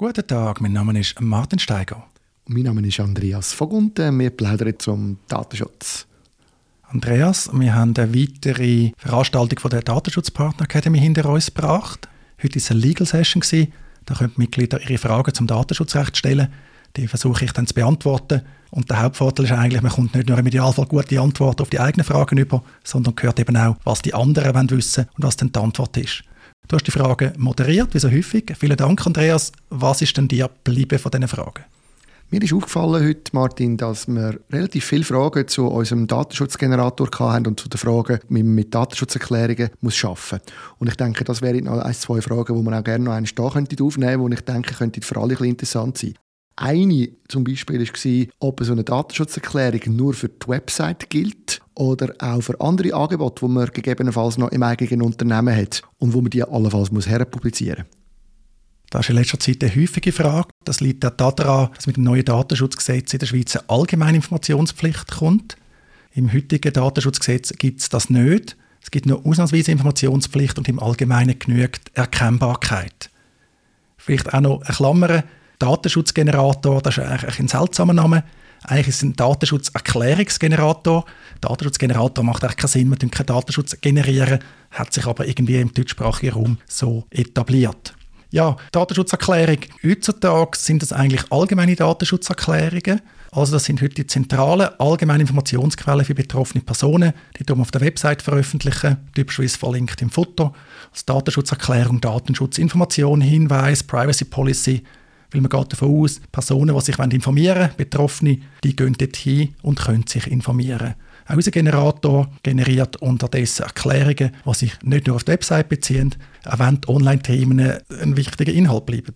Guten Tag, mein Name ist Martin Steiger. Mein Name ist Andreas Vogt und wir plaudern zum Datenschutz. Andreas, wir haben eine weitere Veranstaltung von der Datenschutzpartner Academy hinter uns gebracht. Heute war eine Legal Session. Da können die Mitglieder ihre Fragen zum Datenschutzrecht stellen. Die versuche ich dann zu beantworten. Und der Hauptvorteil ist eigentlich, man kommt nicht nur im Idealfall gute Antworten auf die eigenen Fragen über, sondern hört eben auch, was die anderen wollen wissen und was dann die Antwort ist. Du hast die Fragen moderiert, wie so häufig. Vielen Dank, Andreas. Was ist denn dir geblieben von diesen Fragen? Mir ist aufgefallen heute, Martin, dass wir relativ viele Fragen zu unserem Datenschutzgenerator hatten und zu den Fragen, wie man mit Datenschutzerklärungen muss arbeiten muss. Und ich denke, das wären noch ein, zwei Fragen, die man auch gerne noch einmal könnte aufnehmen könnte, die ich denke, könnte für alle ein interessant sein. Eine zum Beispiel war, ob so eine Datenschutzerklärung nur für die Website gilt oder auch für andere Angebote, die man gegebenenfalls noch im eigenen Unternehmen hat und wo man die allenfalls herpublizieren muss. Das ist in letzter Zeit eine häufige Frage. Das liegt auch daran, dass mit dem neuen Datenschutzgesetz in der Schweiz eine allgemeine Informationspflicht kommt. Im heutigen Datenschutzgesetz gibt es das nicht. Es gibt nur ausnahmsweise Informationspflicht und im Allgemeinen genügt Erkennbarkeit. Vielleicht auch noch eine Klammer. Datenschutzgenerator, das ist eigentlich ein seltsamer Name. Eigentlich ist es ein Datenschutzerklärungsgenerator. Datenschutzgenerator macht eigentlich keinen Sinn, man kann keinen Datenschutz generieren, hat sich aber irgendwie im deutschsprachigen Raum so etabliert. Ja, Datenschutzerklärung. Heutzutage sind das eigentlich allgemeine Datenschutzerklärungen. Also das sind heute die zentralen allgemeinen Informationsquellen für betroffene Personen, die wir auf der Website veröffentlichen, typischerweise verlinkt im Foto. Als Datenschutzerklärung, Datenschutzinformation, Hinweis, Privacy Policy, weil man geht davon aus, Personen, die sich informieren wollen, Betroffene, die gehen dorthin und können sich informieren. Auch unser Generator generiert unterdessen Erklärungen, die sich nicht nur auf die Website beziehen, auch wenn Online-Themen ein wichtiger Inhalt bleiben.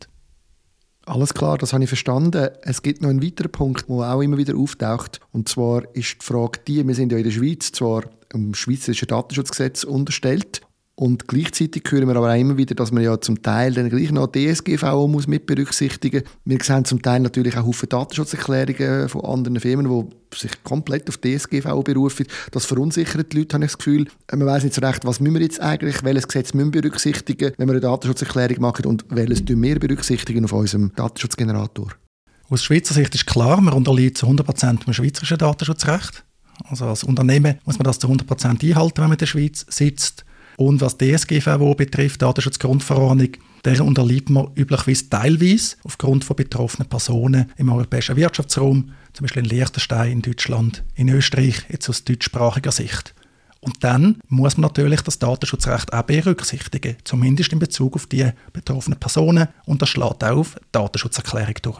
Alles klar, das habe ich verstanden. Es gibt noch einen weiteren Punkt, der auch immer wieder auftaucht. Und zwar ist die Frage die, wir sind ja in der Schweiz zwar im Schweizerischen Datenschutzgesetz unterstellt und gleichzeitig hören wir aber auch immer wieder, dass man ja zum Teil dann gleich noch DSGVO muss mit berücksichtigen. Wir sehen zum Teil natürlich auch Haufen Datenschutzerklärungen von anderen Firmen, die sich komplett auf DSGVO berufen. Das verunsichert die Leute, habe ich das Gefühl. Man weiß nicht so recht, was müssen wir jetzt eigentlich, welches Gesetz müssen wir berücksichtigen, wenn wir eine Datenschutzerklärung machen und welches tun wir berücksichtigen auf unserem Datenschutzgenerator. Aus Schweizer Sicht ist klar, man unterliegt zu 100% dem schweizerischen Datenschutzrecht. Also als Unternehmen muss man das zu 100% einhalten, wenn man in der Schweiz sitzt. Und was DSGVO betrifft, Datenschutzgrundverordnung, der unterliegt man üblicherweise teilweise aufgrund von betroffenen Personen im europäischen Wirtschaftsraum, zum Beispiel in Liechtenstein, in Deutschland, in Österreich, jetzt aus deutschsprachiger Sicht. Und dann muss man natürlich das Datenschutzrecht auch berücksichtigen, zumindest in Bezug auf die betroffenen Personen. Und das schlägt auch auf Datenschutzerklärung durch.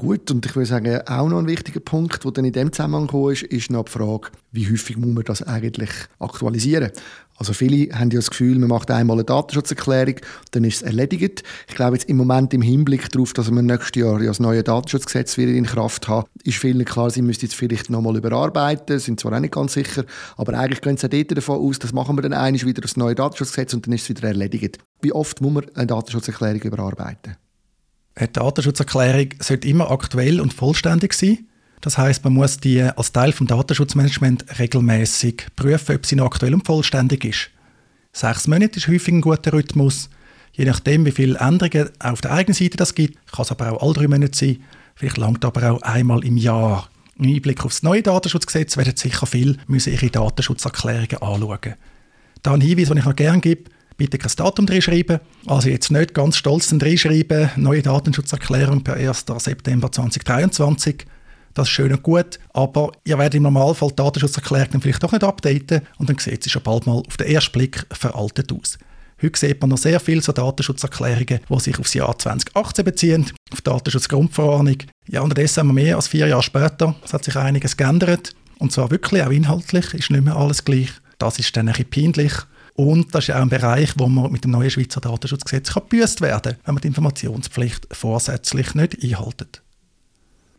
Gut, und ich würde sagen, auch noch ein wichtiger Punkt, der dann in dem Zusammenhang gekommen ist, ist noch die Frage, wie häufig muss man das eigentlich aktualisieren? Also viele haben ja das Gefühl, man macht einmal eine Datenschutzerklärung, dann ist es erledigt. Ich glaube jetzt im Moment im Hinblick darauf, dass wir nächstes Jahr ja das neue Datenschutzgesetz wieder in Kraft haben, ist vielen klar, sie müssten jetzt vielleicht nochmal überarbeiten, sind zwar auch nicht ganz sicher, aber eigentlich gehen sie auch dort davon aus, das machen wir dann einmal wieder das neue Datenschutzgesetz und dann ist es wieder erledigt. Wie oft muss man eine Datenschutzerklärung überarbeiten? Eine Datenschutzerklärung sollte immer aktuell und vollständig sein. Das heißt, man muss die als Teil des Datenschutzmanagements regelmäßig prüfen, ob sie noch aktuell und vollständig ist. Sechs Monate ist häufig ein guter Rhythmus. Je nachdem, wie viele Änderungen auf der eigenen Seite das gibt, kann es aber auch alle drei Monate sein. Vielleicht langt aber auch einmal im Jahr. Im Einblick auf das neue Datenschutzgesetz werden sicher viele müssen ihre Datenschutzerklärungen anschauen. Da ein Hinweis, den ich noch gerne gebe, bitte kein Datum drin schreiben. Also jetzt nicht ganz stolz drin schreiben, neue Datenschutzerklärung per 1. September 2023. Das ist schön und gut, aber ihr werdet im Normalfall die Datenschutzerklärung dann vielleicht doch nicht updaten und dann sieht sie schon bald mal auf den ersten Blick veraltet aus. Heute sieht man noch sehr viele so Datenschutzerklärungen, die sich auf das Jahr 2018 beziehen, auf die Datenschutzgrundverordnung. Ja, unterdessen haben wir mehr als vier Jahre später. Es hat sich einiges geändert. Und zwar wirklich auch inhaltlich, ist nicht mehr alles gleich. Das ist dann ein bisschen peinlich. Und das ist auch ein Bereich, wo man mit dem neuen Schweizer Datenschutzgesetz gebüßt werden kann, wenn man die Informationspflicht vorsätzlich nicht einhaltet.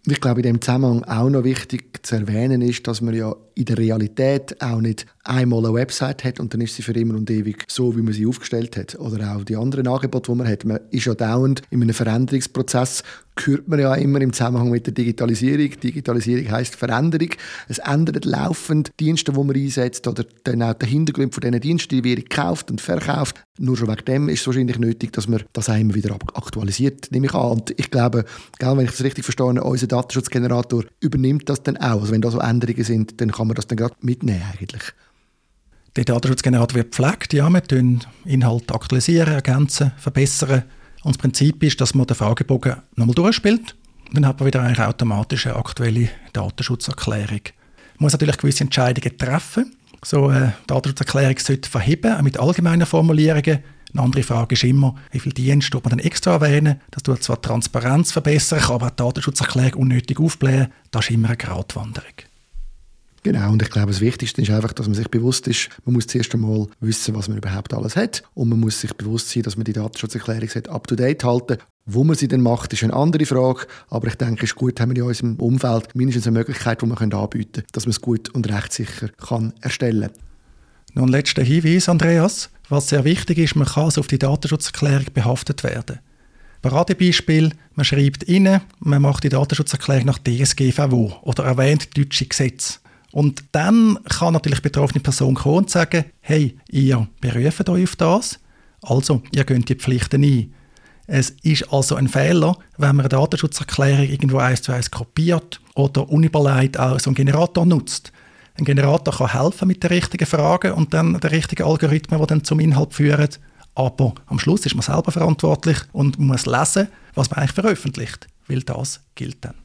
Ich glaube, in dem Zusammenhang auch noch wichtig zu erwähnen ist, dass man ja in der Realität auch nicht einmal eine Website hat und dann ist sie für immer und ewig so, wie man sie aufgestellt hat. Oder auch die anderen Angebote, die man hat. Man ist ja dauernd in einem Veränderungsprozess, hört man ja immer im Zusammenhang mit der Digitalisierung. Digitalisierung heißt Veränderung. Es ändert laufend Dienste, die man einsetzt oder dann auch der Hintergrund von diesen Diensten, die werden gekauft und verkauft. Nur schon wegen dem ist es wahrscheinlich nötig, dass man das auch immer wieder aktualisiert, nehme ich an. Und ich glaube, wenn ich das richtig verstehe, unser Datenschutzgenerator übernimmt das dann auch. Also wenn da so Änderungen sind, dann kann man das dann gerade mitnehmen eigentlich. Der Datenschutzgenerator wird gepflegt, ja, wir tun Inhalt aktualisieren, ergänzen, verbessern. Und das Prinzip ist, dass man den Fragebogen nochmal durchspielt. Dann hat man wieder eine automatische aktuelle Datenschutzerklärung. Man muss natürlich gewisse Entscheidungen treffen. So eine Datenschutzerklärung sollte verheben, mit allgemeinen Formulierungen. Eine andere Frage ist immer, wie viele Dienste man dann extra erwähnen. Das tut zwar Transparenz verbessern, kann aber die Datenschutzerklärung unnötig aufblähen. Das ist immer eine Gratwanderung. Genau, und ich glaube, das Wichtigste ist einfach, dass man sich bewusst ist, man muss zuerst einmal wissen, was man überhaupt alles hat und man muss sich bewusst sein, dass man die Datenschutzerklärung up-to-date halten Wo man sie dann macht, ist eine andere Frage, aber ich denke, es ist gut, haben wir in unserem Umfeld mindestens eine Möglichkeit, die wir anbieten können, dass man es gut und rechtssicher kann erstellen kann. Noch ein letzter Hinweis, Andreas. Was sehr wichtig ist, man kann also auf die Datenschutzerklärung behaftet werden. Paradebeispiel, man schreibt rein, man macht die Datenschutzerklärung nach DSGVO oder erwähnt deutsche Gesetze. Und dann kann natürlich die betroffene Person kommen und sagen, hey, ihr beruft euch auf das, also ihr könnt die Pflichten ein. Es ist also ein Fehler, wenn man eine Datenschutzerklärung irgendwo eins zu eins kopiert oder unüberlegt auch so einen Generator nutzt. Ein Generator kann helfen mit den richtigen Fragen und dann den richtigen Algorithmen, die dann zum Inhalt führen. Aber am Schluss ist man selber verantwortlich und muss lesen, was man eigentlich veröffentlicht, weil das gilt dann.